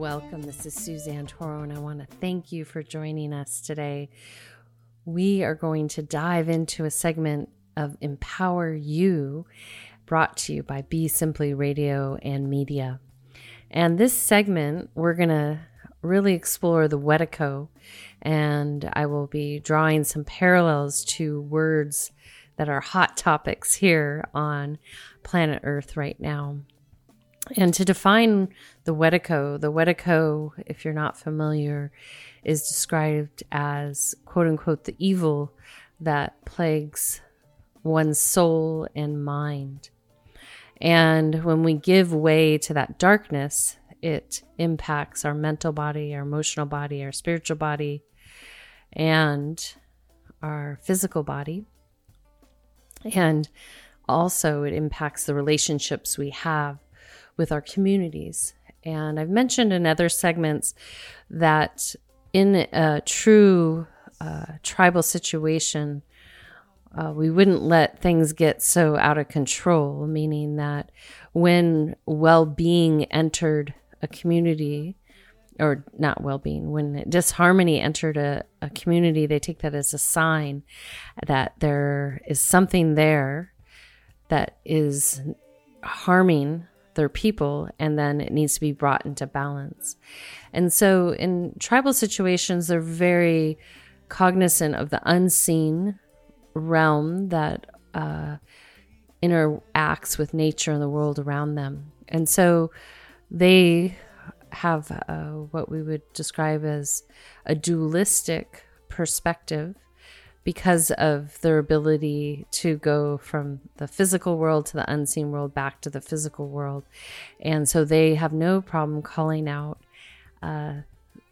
Welcome. This is Suzanne Toro, and I want to thank you for joining us today. We are going to dive into a segment of Empower You brought to you by Be Simply Radio and Media. And this segment, we're going to really explore the Wetiko, and I will be drawing some parallels to words that are hot topics here on planet Earth right now. And to define the Wetiko, the Wetiko, if you're not familiar, is described as quote unquote the evil that plagues one's soul and mind. And when we give way to that darkness, it impacts our mental body, our emotional body, our spiritual body, and our physical body. And also, it impacts the relationships we have with our communities. And I've mentioned in other segments that in a true uh, tribal situation, uh, we wouldn't let things get so out of control, meaning that when well being entered a community, or not well being, when disharmony entered a, a community, they take that as a sign that there is something there that is harming their people and then it needs to be brought into balance. And so in tribal situations, they're very cognizant of the unseen realm that uh, interacts with nature and the world around them. And so they have uh, what we would describe as a dualistic perspective because of their ability to go from the physical world to the unseen world back to the physical world. And so they have no problem calling out uh,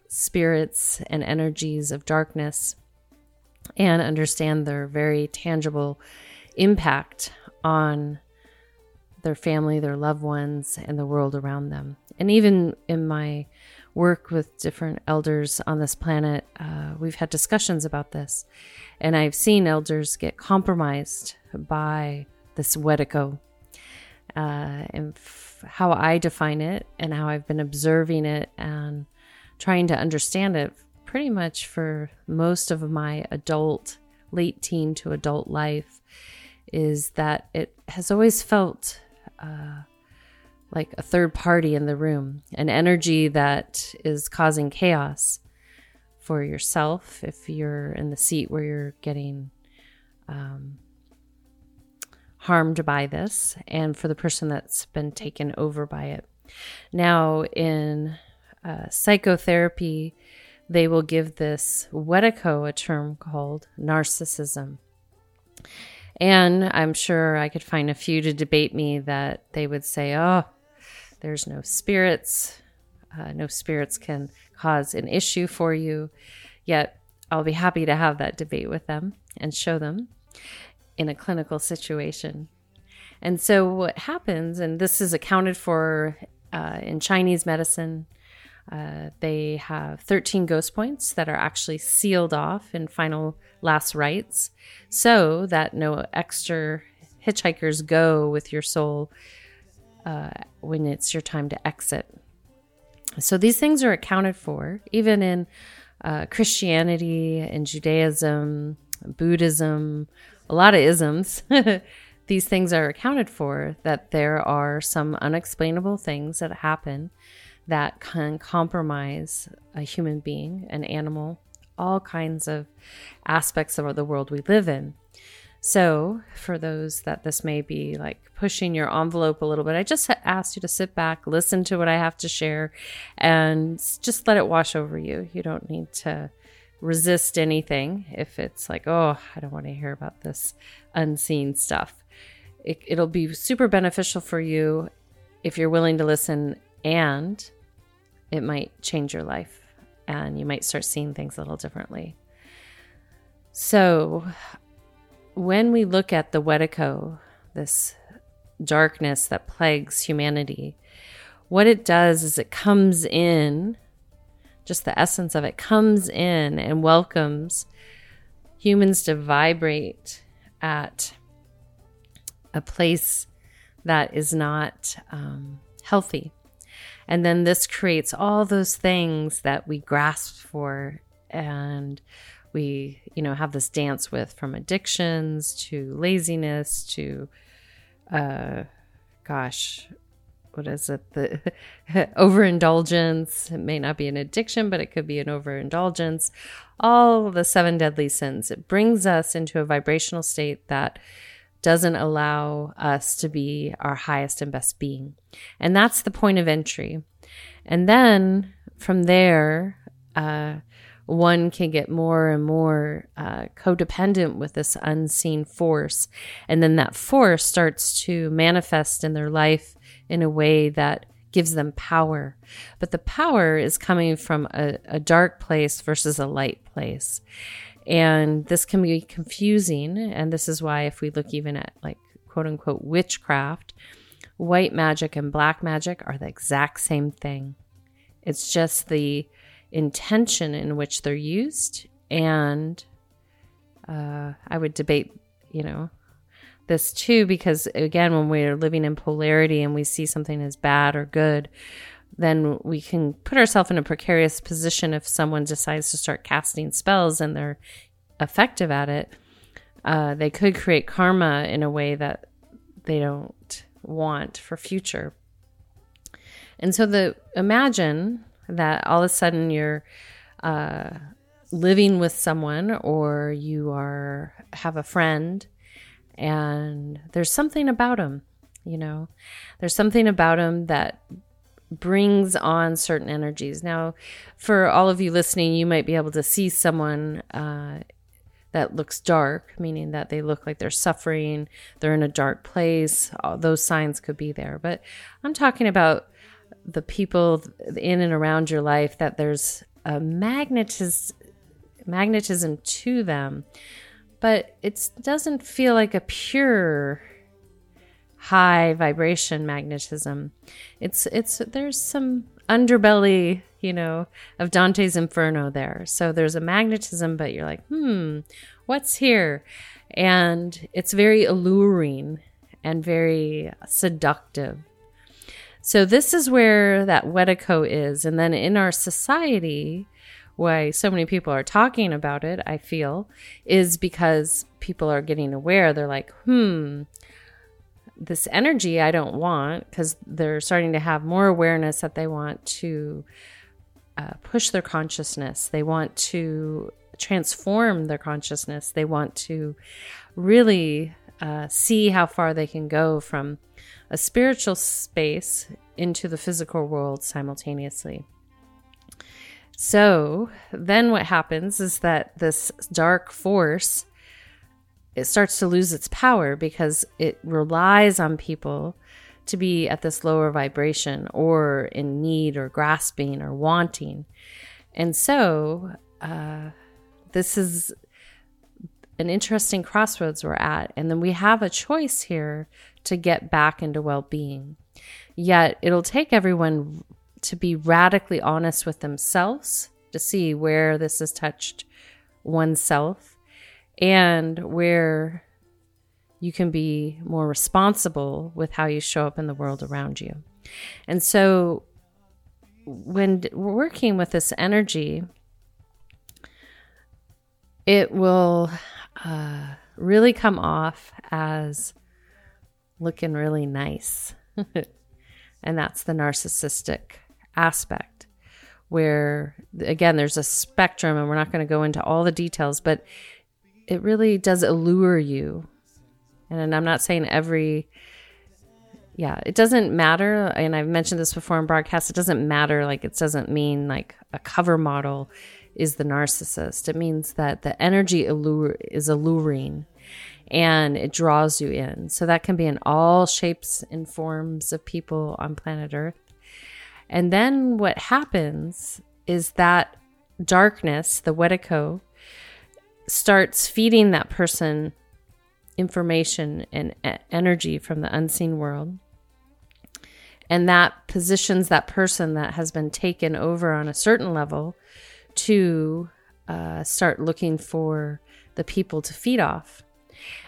spirits and energies of darkness and understand their very tangible impact on their family, their loved ones, and the world around them. And even in my work with different elders on this planet, uh, we've had discussions about this. And I've seen elders get compromised by this Wetiko. Uh, and f- how I define it and how I've been observing it and trying to understand it pretty much for most of my adult, late teen to adult life is that it has always felt uh, like a third party in the room, an energy that is causing chaos for yourself if you're in the seat where you're getting um, harmed by this, and for the person that's been taken over by it. Now, in uh, psychotherapy, they will give this Wetiko a term called narcissism. And I'm sure I could find a few to debate me that they would say, oh, there's no spirits. Uh, no spirits can cause an issue for you. Yet I'll be happy to have that debate with them and show them in a clinical situation. And so, what happens, and this is accounted for uh, in Chinese medicine, uh, they have 13 ghost points that are actually sealed off in final last rites so that no extra hitchhikers go with your soul uh, when it's your time to exit. So these things are accounted for, even in uh, Christianity and Judaism, Buddhism, a lot of isms. these things are accounted for that there are some unexplainable things that happen that can compromise a human being, an animal, all kinds of aspects of the world we live in. So, for those that this may be like pushing your envelope a little bit, I just asked you to sit back, listen to what I have to share, and just let it wash over you. You don't need to resist anything if it's like, oh, I don't want to hear about this unseen stuff. It, it'll be super beneficial for you if you're willing to listen and it might change your life and you might start seeing things a little differently. So, when we look at the Wetiko, this darkness that plagues humanity, what it does is it comes in, just the essence of it comes in and welcomes humans to vibrate at a place that is not um, healthy. And then this creates all those things that we grasp for and we, you know, have this dance with from addictions to laziness to, uh, gosh, what is it? The overindulgence. It may not be an addiction, but it could be an overindulgence. All the seven deadly sins. It brings us into a vibrational state that doesn't allow us to be our highest and best being. And that's the point of entry. And then from there, uh, one can get more and more uh, codependent with this unseen force. And then that force starts to manifest in their life in a way that gives them power. But the power is coming from a, a dark place versus a light place. And this can be confusing. And this is why, if we look even at like quote unquote witchcraft, white magic and black magic are the exact same thing. It's just the intention in which they're used. And uh, I would debate, you know, this too, because again, when we're living in polarity and we see something as bad or good, then we can put ourselves in a precarious position if someone decides to start casting spells and they're effective at it. Uh, they could create karma in a way that they don't want for future. And so the imagine that all of a sudden you're uh, living with someone or you are have a friend and there's something about them you know? There's something about them that brings on certain energies. Now for all of you listening you might be able to see someone uh, that looks dark meaning that they look like they're suffering they're in a dark place all those signs could be there. But i'm talking about the people in and around your life that there's a magnetism magnetism to them but it doesn't feel like a pure high vibration magnetism. It's it's there's some underbelly you know of dante's inferno there. So there's a magnetism but you're like hmm what's here? And it's very alluring and very seductive so this is where that Wetiko is. And then in our society, why so many people are talking about it, I feel, is because people are getting aware. They're like, hmm, this energy I don't want because they're starting to have more awareness that they want to uh, push their consciousness. They want to transform their consciousness. They want to really uh, see how far they can go from a spiritual space into the physical world simultaneously. So then what happens is that this dark force it starts to lose its power because it relies on people to be at this lower vibration or in need or grasping or wanting. And so uh, this is an interesting crossroads we're at. And then we have a choice here to get back into well being. Yet it'll take everyone to be radically honest with themselves to see where this has touched oneself and where you can be more responsible with how you show up in the world around you. And so when working with this energy, it will uh, really come off as looking really nice. and that's the narcissistic aspect, where again, there's a spectrum, and we're not going to go into all the details, but it really does allure you. And I'm not saying every, yeah, it doesn't matter. And I've mentioned this before in broadcasts. It doesn't matter. Like, it doesn't mean like a cover model is the narcissist. It means that the energy allure is alluring and it draws you in. So that can be in all shapes and forms of people on planet Earth. And then what happens is that darkness, the Wetiko, starts feeding that person information and energy from the unseen world. And that positions that person that has been taken over on a certain level to uh, start looking for the people to feed off.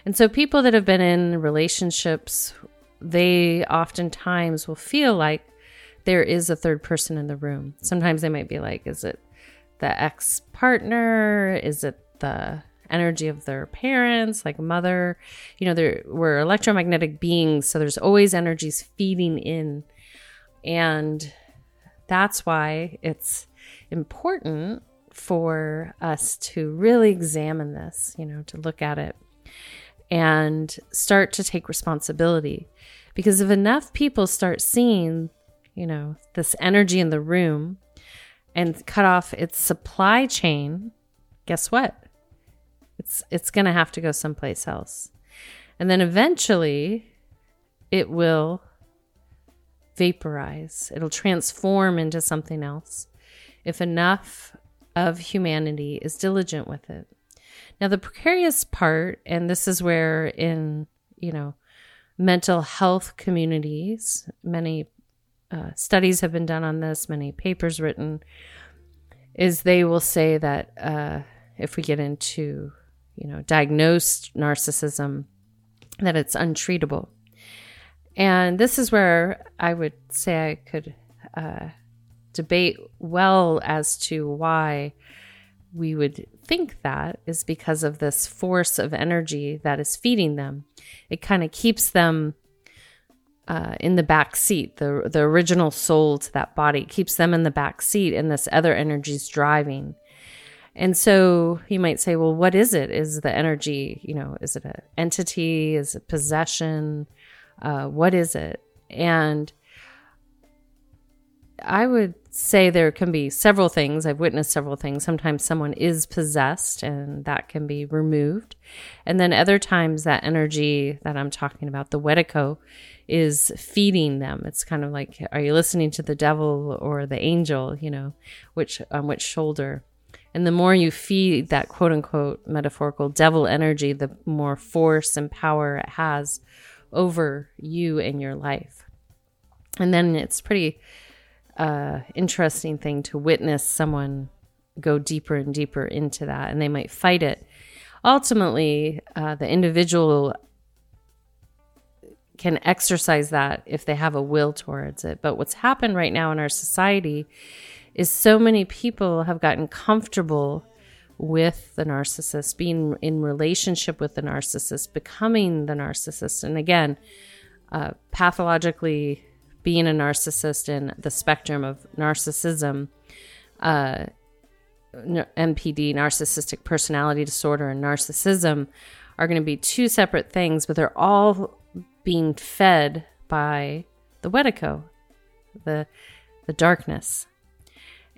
And so, people that have been in relationships, they oftentimes will feel like there is a third person in the room. Sometimes they might be like, is it the ex partner? Is it the energy of their parents, like mother? You know, we're electromagnetic beings, so there's always energies feeding in. And that's why it's important for us to really examine this, you know, to look at it and start to take responsibility. Because if enough people start seeing, you know, this energy in the room and cut off its supply chain, guess what? It's it's going to have to go someplace else. And then eventually it will vaporize. It'll transform into something else if enough of humanity is diligent with it. Now the precarious part and this is where in, you know, mental health communities, many uh, studies have been done on this, many papers written, is they will say that uh, if we get into, you know, diagnosed narcissism, that it's untreatable. And this is where I would say I could uh, debate well as to why we would think that is because of this force of energy that is feeding them. It kind of keeps them uh, in the back seat, the the original soul to that body keeps them in the back seat, and this other energy is driving. And so you might say, well, what is it? Is the energy, you know, is it an entity? Is it possession? Uh, what is it? And I would say there can be several things. I've witnessed several things. Sometimes someone is possessed and that can be removed. And then other times that energy that I'm talking about, the Wetiko, is feeding them. It's kind of like, are you listening to the devil or the angel, you know, which on which shoulder? And the more you feed that quote unquote metaphorical devil energy, the more force and power it has over you and your life. And then it's pretty uh, interesting thing to witness someone go deeper and deeper into that, and they might fight it. Ultimately, uh, the individual can exercise that if they have a will towards it. But what's happened right now in our society is so many people have gotten comfortable with the narcissist, being in relationship with the narcissist, becoming the narcissist. And again, uh, pathologically being a narcissist in the spectrum of narcissism, uh, NPD, narcissistic personality disorder, and narcissism are going to be two separate things, but they're all being fed by the Wetiko, the the darkness.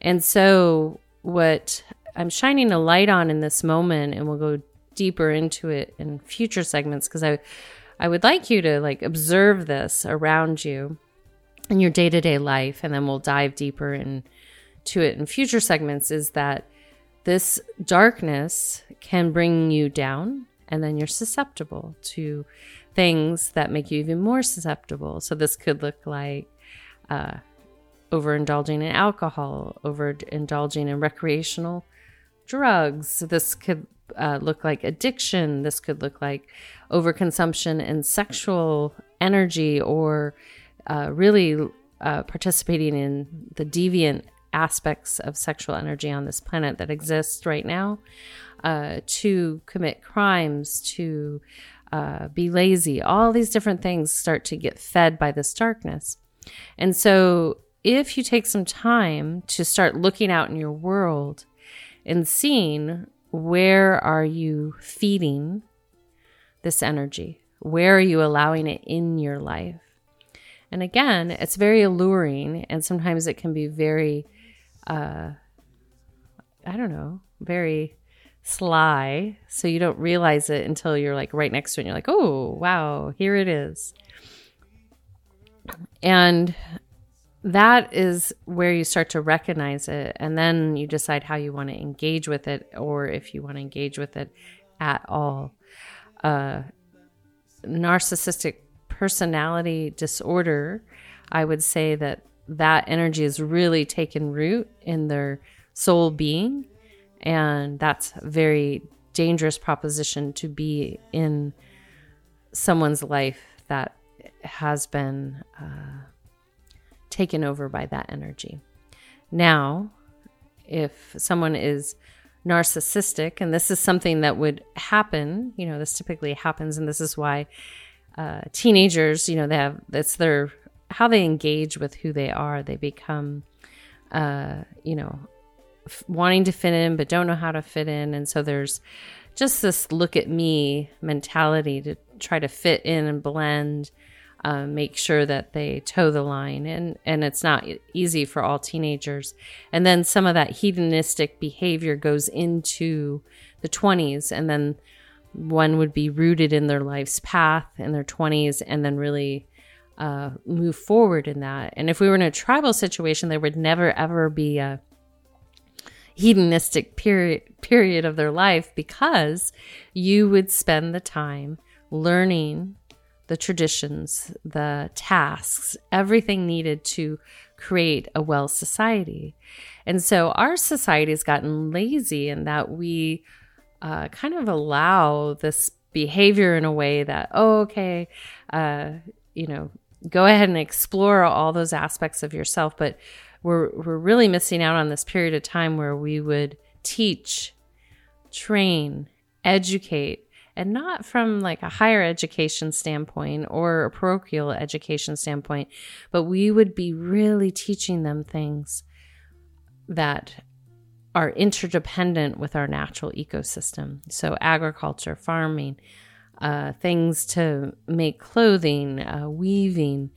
And so what I'm shining a light on in this moment and we'll go deeper into it in future segments because I I would like you to like observe this around you in your day-to-day life and then we'll dive deeper into it in future segments is that this darkness can bring you down and then you're susceptible to things that make you even more susceptible. So this could look like uh, overindulging in alcohol, overindulging in recreational drugs. This could uh, look like addiction. This could look like overconsumption in sexual energy or uh, really uh, participating in the deviant aspects of sexual energy on this planet that exists right now, uh, to commit crimes, to uh, be lazy, all these different things start to get fed by this darkness. And so, if you take some time to start looking out in your world and seeing where are you feeding this energy? Where are you allowing it in your life? And again, it's very alluring, and sometimes it can be very, uh, I don't know, very sly. So you don't realize it until you're like right next to it and you're like, oh, wow, here it is. And that is where you start to recognize it and then you decide how you want to engage with it or if you want to engage with it at all uh, narcissistic personality disorder i would say that that energy has really taken root in their soul being and that's a very dangerous proposition to be in someone's life that has been uh, taken over by that energy. Now, if someone is narcissistic, and this is something that would happen, you know, this typically happens, and this is why uh, teenagers, you know, they have that's their how they engage with who they are. They become, uh, you know, f- wanting to fit in but don't know how to fit in, and so there's just this look at me mentality to try to fit in and blend um, make sure that they toe the line. And and it's not easy for all teenagers. And then some of that hedonistic behavior goes into the 20s and then one would be rooted in their life's path in their 20s and then really uh, move forward in that and if we were in a tribal situation there would never ever be a hedonistic period period of their life because you would spend the time learning the traditions, the tasks, everything needed to create a well society. And so our society has gotten lazy in that we uh, kind of allow this behavior in a way that, oh, okay, uh, you know, go ahead and explore all those aspects of yourself. But we're, we're really missing out on this period of time where we would teach, train, educate, and not from like a higher education standpoint or a parochial education standpoint, but we would be really teaching them things that are interdependent with our natural ecosystem. So, agriculture, farming, uh, things to make clothing, uh, weaving,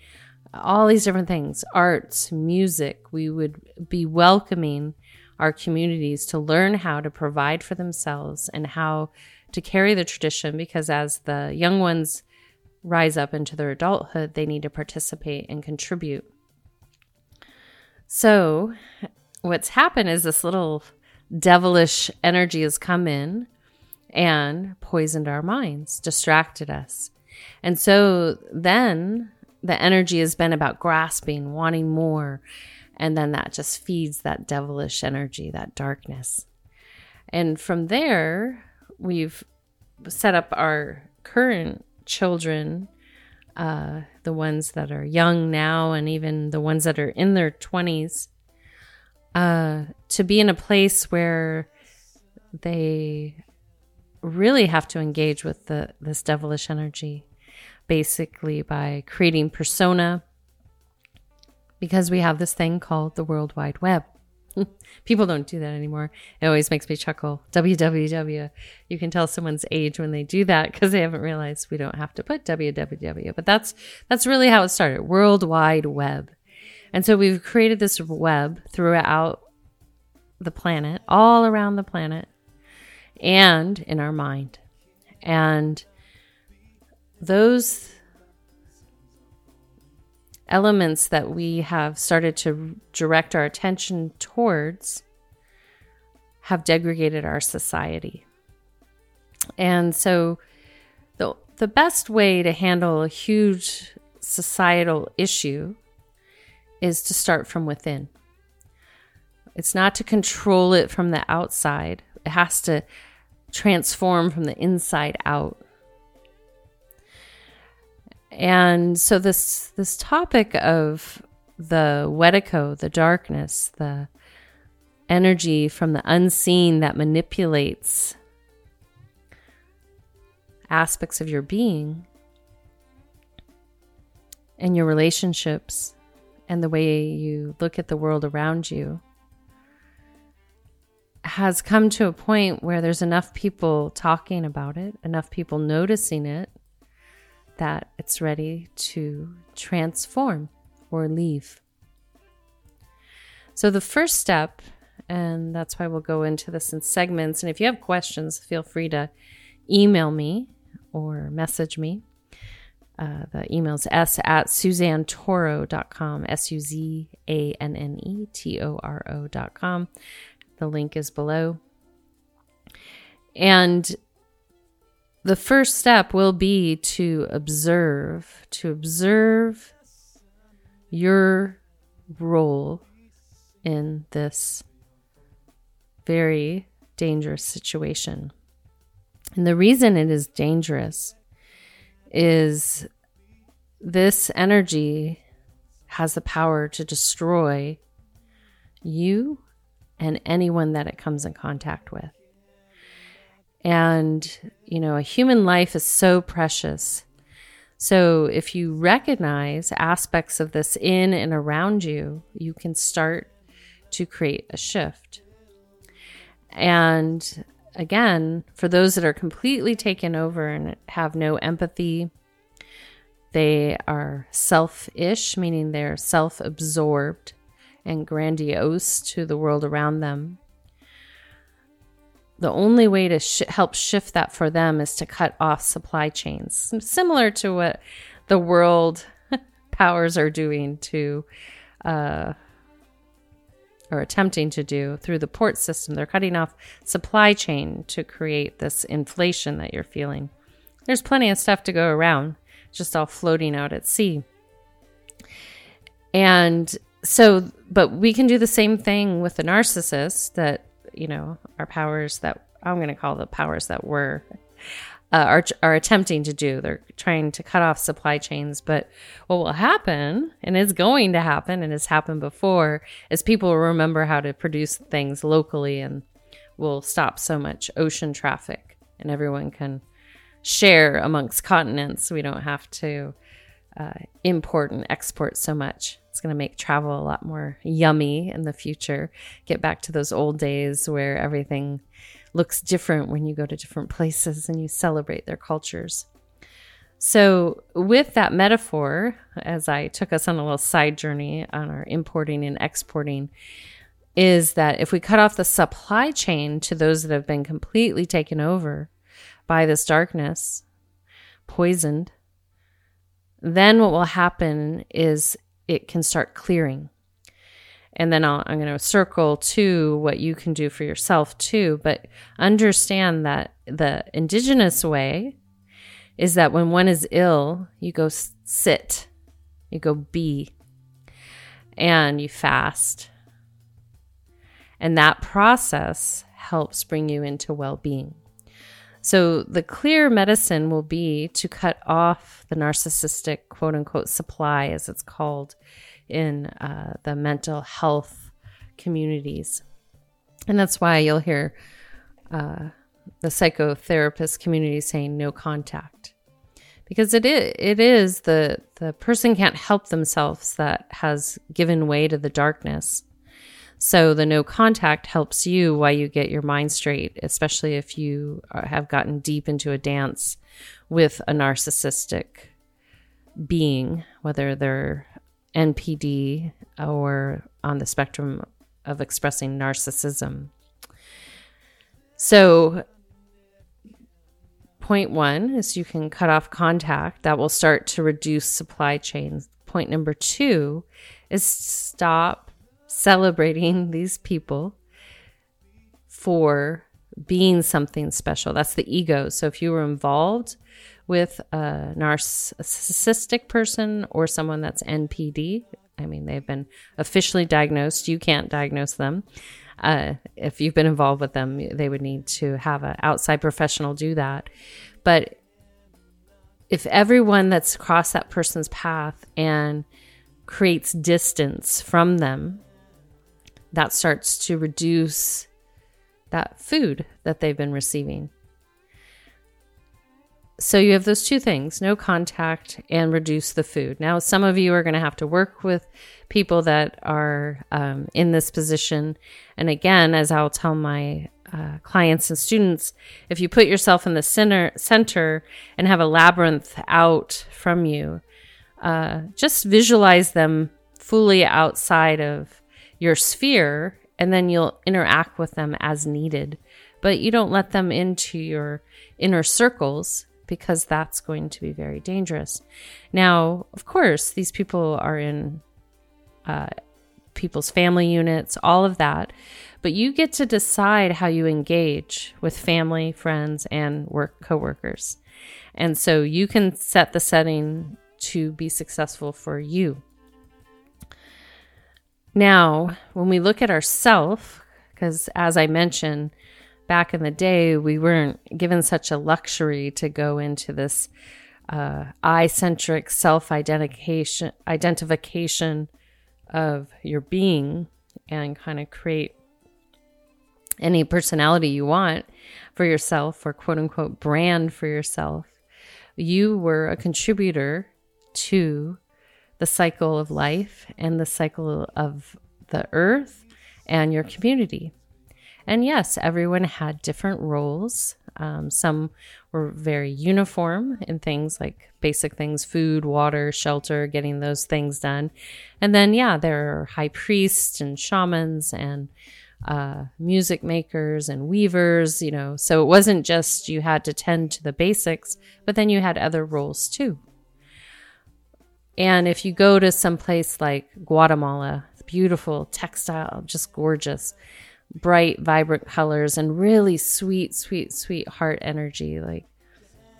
all these different things, arts, music. We would be welcoming our communities to learn how to provide for themselves and how to carry the tradition because as the young ones rise up into their adulthood, they need to participate and contribute. So, what's happened is this little devilish energy has come in and poisoned our minds, distracted us. And so then the energy has been about grasping, wanting more. And then that just feeds that devilish energy, that darkness. And from there, we've set up our current children, uh, the ones that are young now, and even the ones that are in their 20s, uh, to be in a place where they really have to engage with the this devilish energy basically by creating persona because we have this thing called the world wide web People don't do that anymore. It always makes me chuckle. WWW. You can tell someone's age when they do that because they haven't realized we don't have to put WWW. But that's that's really how it started. World Wide Web. And so we've created this web throughout the planet, all around the planet, and in our mind. And those elements that we have started to direct our attention towards have degraded our society. And so the the best way to handle a huge societal issue is to start from within. It's not to control it from the outside. It has to transform from the inside out. And so this this topic of the Wetiko, the darkness, the energy from the unseen that manipulates aspects of your being and your relationships and the way you look at the world around you has come to a point where there's enough people talking about it, enough people noticing it, that it's ready to transform or leave. So, the first step, and that's why we'll go into this in segments. And if you have questions, feel free to email me or message me. Uh, the email's s at suzannetoro.com, S U Z A N N E T O R O.com. The link is below. And the first step will be to observe, to observe your role in this very dangerous situation. And the reason it is dangerous is this energy has the power to destroy you and anyone that it comes in contact with. And, you know, a human life is so precious. So if you recognize aspects of this in and around you, you can start to create a shift. And again, for those that are completely taken over and have no empathy, they are selfish, meaning they're self absorbed and grandiose to the world around them. The only way to sh- help shift that for them is to cut off supply chains, similar to what the world powers are doing to uh, or attempting to do through the port system. They're cutting off supply chain to create this inflation that you're feeling. There's plenty of stuff to go around, just all floating out at sea. And so, but we can do the same thing with the narcissist that, you know, our powers that I'm going to call the powers that were uh, are, are attempting to do. They're trying to cut off supply chains. But what will happen, and is going to happen, and has happened before, is people will remember how to produce things locally and will stop so much ocean traffic, and everyone can share amongst continents. We don't have to uh, import and export so much. It's going to make travel a lot more yummy in the future. Get back to those old days where everything looks different when you go to different places and you celebrate their cultures. So, with that metaphor, as I took us on a little side journey on our importing and exporting, is that if we cut off the supply chain to those that have been completely taken over by this darkness, poisoned, then what will happen is it can start clearing and then i am going to circle to what you can do for yourself too. But understand that the indigenous way is that when one is ill, you go sit, you go be, and you fast. And that process helps bring you into well being. So, the clear medicine will be to cut off the narcissistic quote unquote supply, as it's called, in uh, the mental health communities. And that's why you'll hear uh, the psychotherapist community saying no contact. Because it is, it is the, the person can't help themselves that has given way to the darkness. So the no contact helps you while you get your mind straight, especially if you have gotten deep into a dance with a narcissistic being, whether they're NPD or on the spectrum of expressing narcissism. So, point one is you can cut off contact. That will start to reduce supply chains. Point number two is stop celebrating these people for being something special. That's the ego. So, if you were involved with a narcissistic person or someone that's NPD. I mean, they've been officially diagnosed. You can't diagnose them. Uh, if you've been involved with them, they would need to have an outside professional do that. But if everyone that's crossed that person's path and creates distance from them, that starts to reduce that food that they've been receiving so you have those two things no contact and reduce the food. Now some of you are going to have to work with people that are um, in this position. And again as i'll tell my uh, clients and students if you put yourself in the center center and have a labyrinth out from you uh, just visualize them fully outside of your sphere and then you'll interact with them as needed. But you don't let them into your inner circles because that's going to be very dangerous. Now, of course, these people are in uh, people's family units, all of that, but you get to decide how you engage with family, friends, and work coworkers. And so you can set the setting to be successful for you. Now, when we look at ourself, because as I mentioned, back in the day, we weren't given such a luxury to go into this uh, I centric self identification identification of your being and kind of create any personality you want for yourself or quote unquote brand for yourself. You were a contributor to the cycle of life and the cycle of the earth and your community. And yes, everyone had different roles. Um, some were very uniform in things like basic things food, water, shelter, getting those things done. And then, yeah, there are high priests and shamans and uh, music makers and weavers, you know. So it wasn't just you had to tend to the basics, but then you had other roles too. And if you go to some place like Guatemala, beautiful textile, just gorgeous bright, vibrant colors and really sweet, sweet, sweet heart energy. Like,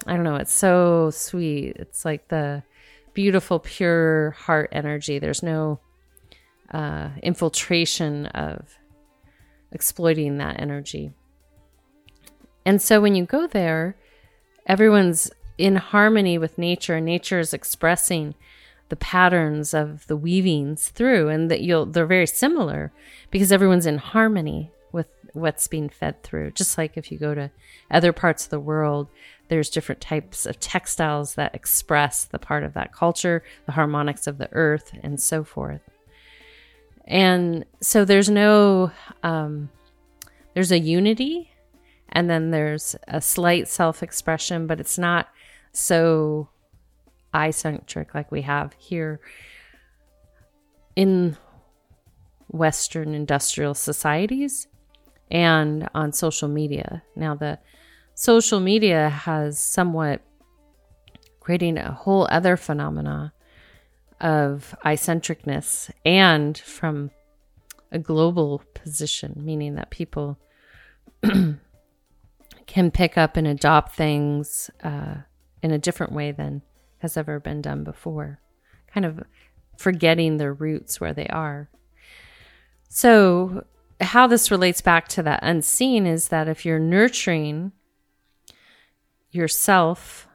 I don't know, it's so sweet. It's like the beautiful, pure heart energy. There's no uh, infiltration of exploiting that energy. And so when you go there, everyone's in harmony with nature. Nature is expressing the patterns of the weavings through and that you'll they're very similar because everyone's in harmony with what's being fed through. Just like if you go to other parts of the world there's different types of textiles that express the part of that culture the harmonics of the earth and so forth. And so there's no um, there's a unity and then there's a slight self-expression but it's not so I centric like we have here in Western industrial societies and on social media. Now, the social media has somewhat creating a whole other phenomena of eye-centricness and from a global position, meaning that people can pick up and adopt things uh, in a different way than has ever been done before, kind of forgetting their roots where they are. So, how this relates back to that unseen is that if you're nurturing yourself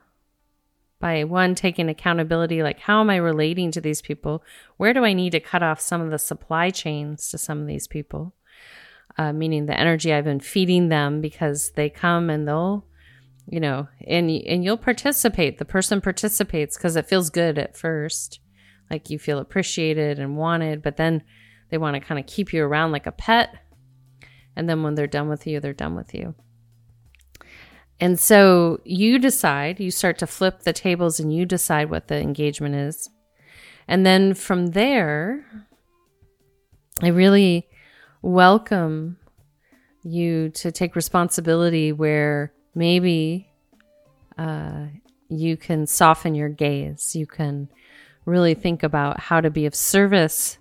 by one taking accountability like how am i relating to these people? Where do i need to cut off some of the supply chains to some of these people? Uh, meaning the energy i've been feeding them because they come and they'll you know, and and you'll participate. The person participates because it feels good at first, like you feel appreciated and wanted, but then they want to kind of keep you around like a pet. And then when they're done with you, they're done with you. And so you decide, you start to flip the tables and you decide what the engagement is. And then from there, I really welcome you to take responsibility where maybe uh, you can soften your gaze. You can really think about how to be of service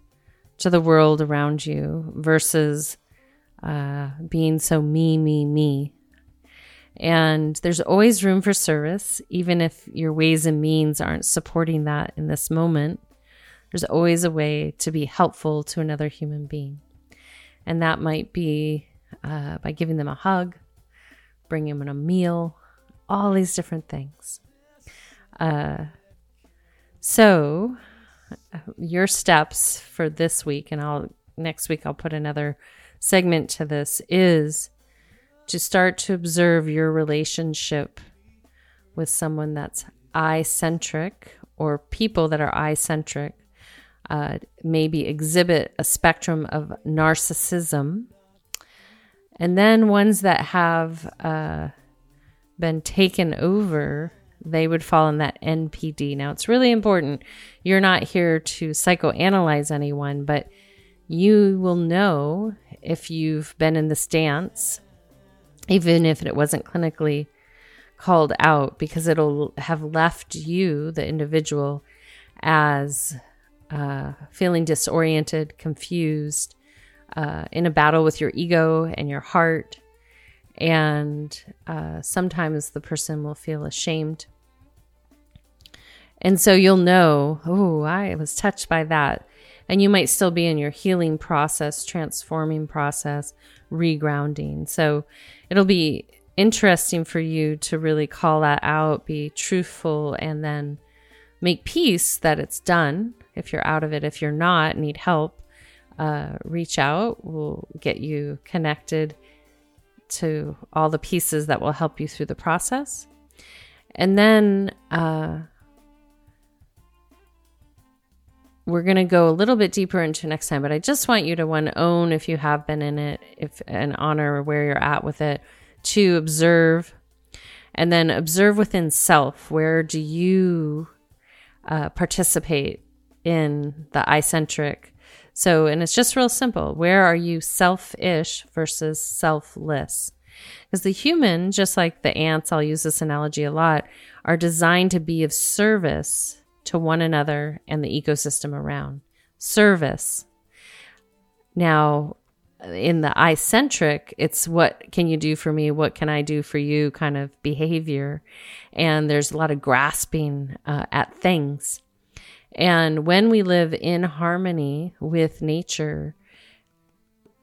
to the world around you versus uh, being so me, me, me. And there's always room for service, even if your ways and means aren't supporting that in this moment. There's always a way to be helpful to another human being. And that might be uh, by giving them a hug, bring him in a meal, all these different things. Uh, so, your steps for this week, and I'll next week I'll put another segment to this, is to start to observe your relationship with someone that's eye centric or people that are eye centric. Uh, maybe exhibit a spectrum of narcissism and then ones that have uh, been taken over, they would fall in that NPD. Now, it's really important. You're not here to psychoanalyze anyone, but you will know if you've been in this dance, even if it wasn't clinically called out because it'll have left you, the individual, as uh, feeling disoriented, confused, uh, in a battle with your ego and your heart. And uh, sometimes the person will feel ashamed. And so you'll know, oh, I was touched by that. And you might still be in your healing process, transforming process, regrounding. So it'll be interesting for you to really call that out, be truthful, and then make peace that it's done. If you're out of it, if you're not, need help, uh, reach out. We'll get you connected to all the pieces that will help you through the process. And then uh, we're going to go a little bit deeper into next time, but I just want you to one own if you have been in it, if and honor where you're at with it, to observe, and then observe within self. Where do you uh, participate in the I centric? So, and it's just real simple. Where are you selfish versus selfless? Because the human, just like the ants, I'll use this analogy a lot, are designed to be of service to one another and the ecosystem around. Service. Now, in the I centric, it's what can you do for me? What can I do for you kind of behavior. And there's a lot of grasping uh, at things. And when we live in harmony with nature,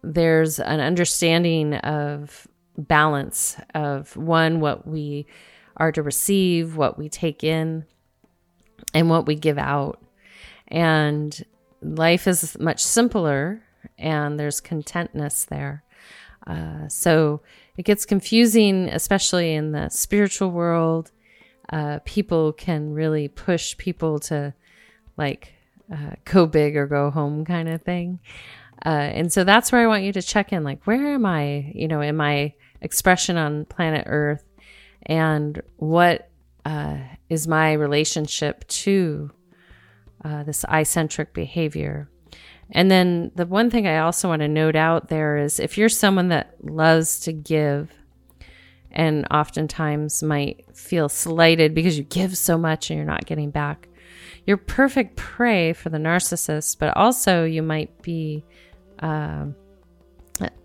there's an understanding of balance of one, what we are to receive, what we take in, and what we give out. And life is much simpler and there's contentness there. Uh, so it gets confusing, especially in the spiritual world. Uh, people can really push people to like uh, go big or go home kind of thing. Uh, and so that's where I want you to check in like, where am I, you know, in my expression on planet Earth? And what uh, is my relationship to uh, this I centric behavior? And then the one thing I also want to note out there is if you're someone that loves to give and oftentimes might feel slighted because you give so much and you're not getting back, you're perfect prey for the narcissist, but also you might be uh,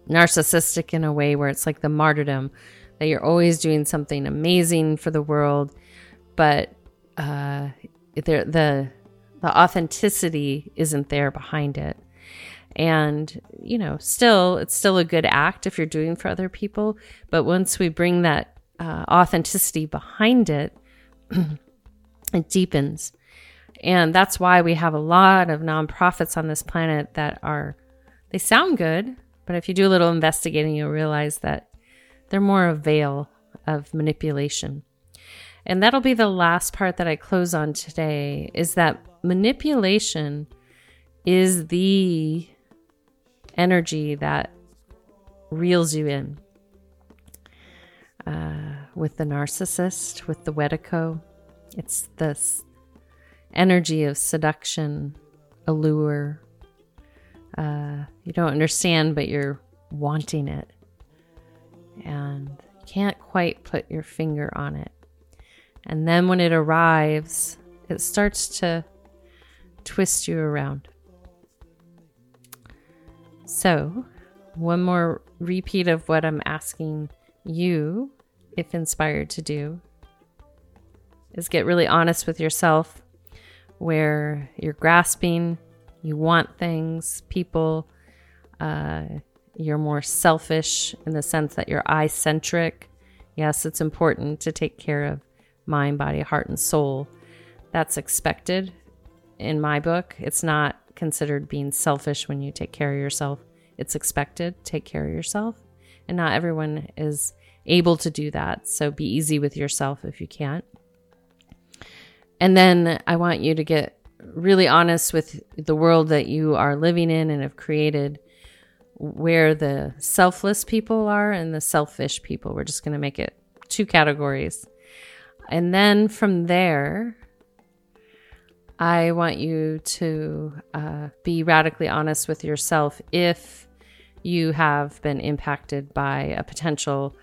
narcissistic in a way where it's like the martyrdom that you're always doing something amazing for the world, but uh, the the authenticity isn't there behind it. And, you know, still, it's still a good act if you're doing for other people. But once we bring that uh, authenticity behind it, it deepens. And that's why we have a lot of nonprofits on this planet that are, they sound good, but if you do a little investigating, you'll realize that they're more a veil of manipulation. And that'll be the last part that I close on today is that manipulation is the energy that reels you in. Uh, with the narcissist, with the Wetiko, it's this energy of seduction, allure. Uh, you don't understand, but you're wanting it. And you can't quite put your finger on it. And then when it arrives, it starts to twist you around. So, one more repeat of what I'm asking you, if inspired to do, is get really honest with yourself where you're grasping, you want things, people, uh, you're more selfish in the sense that you're I centric. Yes, it's important to take care of mind, body, heart, and soul. That's expected in my book. It's not considered being selfish when you take care of yourself. It's expected. Take care of yourself. And not everyone is able to do that. So be easy with yourself if you can't. And then I want you to get really honest with the world that you are living in and have created where the selfless people are and the selfish people. We're just going to make it two categories. And then from there, I want you to uh, be radically honest with yourself if you have been impacted by a potential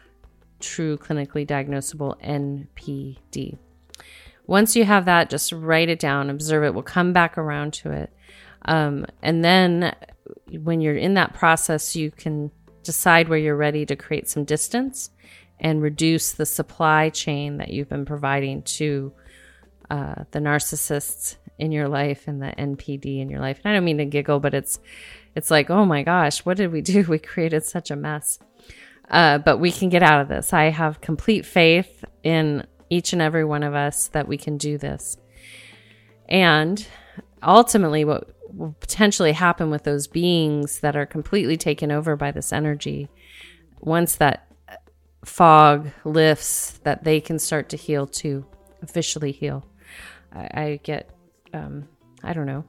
true clinically diagnosable NPD. Once you have that, just write it down, observe it. We'll come back around to it. Um, and then when you're in that process, you can decide where you're ready to create some distance and reduce the supply chain that you've been providing to uh, the narcissists in your life and the NPD in your life. And I don't mean to giggle, but it's it's like, oh my gosh, what did we do? We created such a mess. Uh, but we can get out of this. I have complete faith in each and every one of us that we can do this. And ultimately, what will potentially happen with those beings that are completely taken over by this energy, once that fog lifts, that they can start to heal too, officially heal. I, I get, um, I don't know,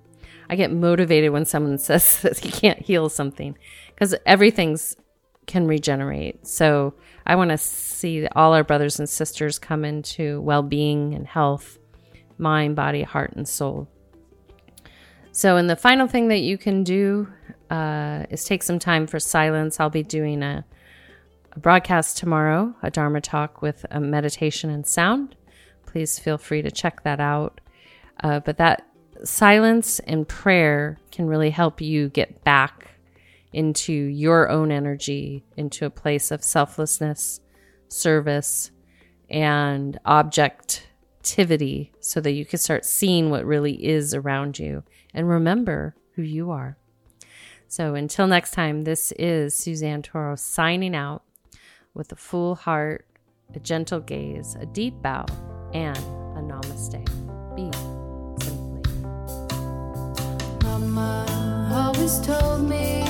I get motivated when someone says that he can't heal something because everything's can regenerate. So I want to see all our brothers and sisters come into well being and health, mind, body, heart, and soul. So, and the final thing that you can do uh, is take some time for silence. I'll be doing a, a broadcast tomorrow, a Dharma talk with a meditation and sound. Please feel free to check that out. Uh, but that silence and prayer can really help you get back into your own energy, into a place of selflessness, service, and objectivity so that you can start seeing what really is around you and remember who you are. So until next time, this is Suzanne Toro signing out with a full heart, a gentle gaze, a deep bow, and a namaste. Be simply. Mama always told me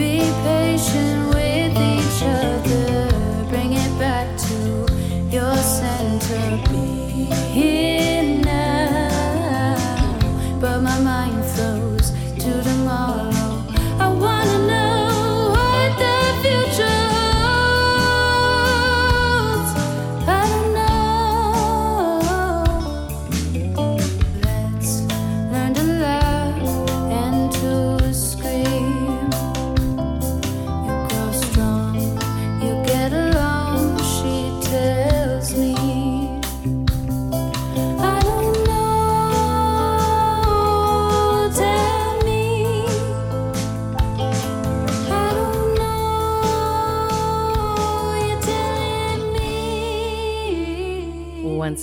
Be patient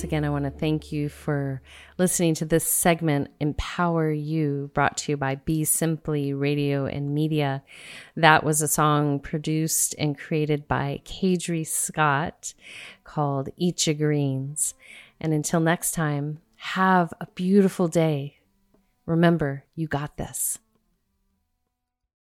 again, I want to thank you for listening to this segment, Empower You, brought to you by Be Simply Radio and Media. That was a song produced and created by Kadri Scott called Your Greens. And until next time, Have a beautiful day. Remember, you got this.